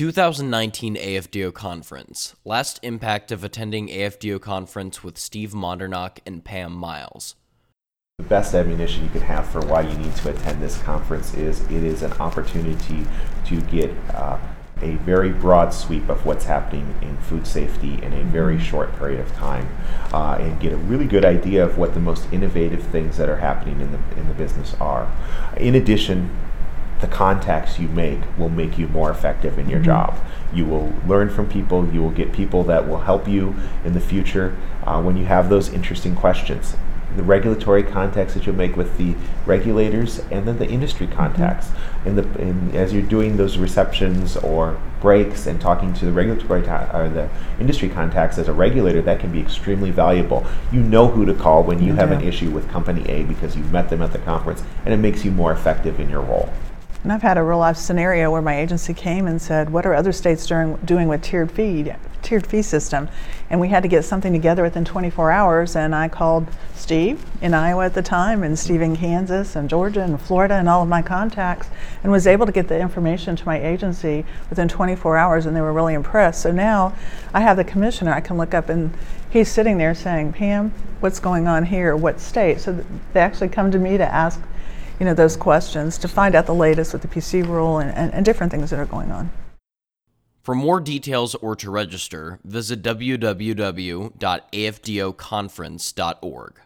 2019 AFDO Conference. Last impact of attending AFDO Conference with Steve Mandernach and Pam Miles. The best ammunition you can have for why you need to attend this conference is it is an opportunity to get uh, a very broad sweep of what's happening in food safety in a very mm-hmm. short period of time uh, and get a really good idea of what the most innovative things that are happening in the, in the business are. In addition, the contacts you make will make you more effective in your mm-hmm. job. You will learn from people, you will get people that will help you in the future uh, when you have those interesting questions the regulatory contacts that you'll make with the regulators and then the industry mm-hmm. contacts. Mm-hmm. In the in, as you're doing those receptions or breaks and talking to the regulatory ta- or the industry contacts as a regulator, that can be extremely valuable. You know who to call when you, you have do. an issue with company A because you've met them at the conference, and it makes you more effective in your role. And I've had a real life scenario where my agency came and said, "What are other states doing, doing with tiered fee, tiered fee system?" And we had to get something together within 24 hours. And I called Steve in Iowa at the time, and Steve in Kansas, and Georgia, and Florida, and all of my contacts, and was able to get the information to my agency within 24 hours. And they were really impressed. So now I have the commissioner. I can look up and he's sitting there saying, "Pam, what's going on here? What state?" So they actually come to me to ask you know, those questions to find out the latest with the PC rule and, and, and different things that are going on. For more details or to register, visit www.afdoconference.org.